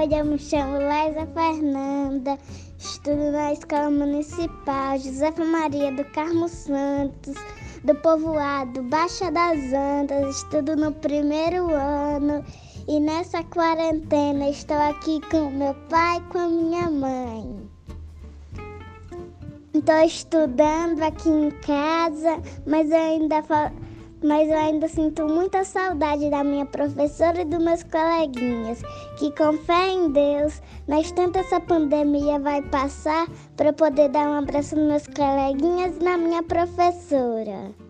tarde, eu me chamo Laisa Fernanda, estudo na Escola Municipal Josefa Maria do Carmo Santos, do povoado Baixa das Antas, estudo no primeiro ano e nessa quarentena estou aqui com meu pai e com a minha mãe. Estou estudando aqui em casa, mas ainda mas eu ainda sinto muita saudade da minha professora e dos meus coleguinhas, que com fé em Deus, mas tanto essa pandemia vai passar para poder dar um abraço nos meus coleguinhas e na minha professora.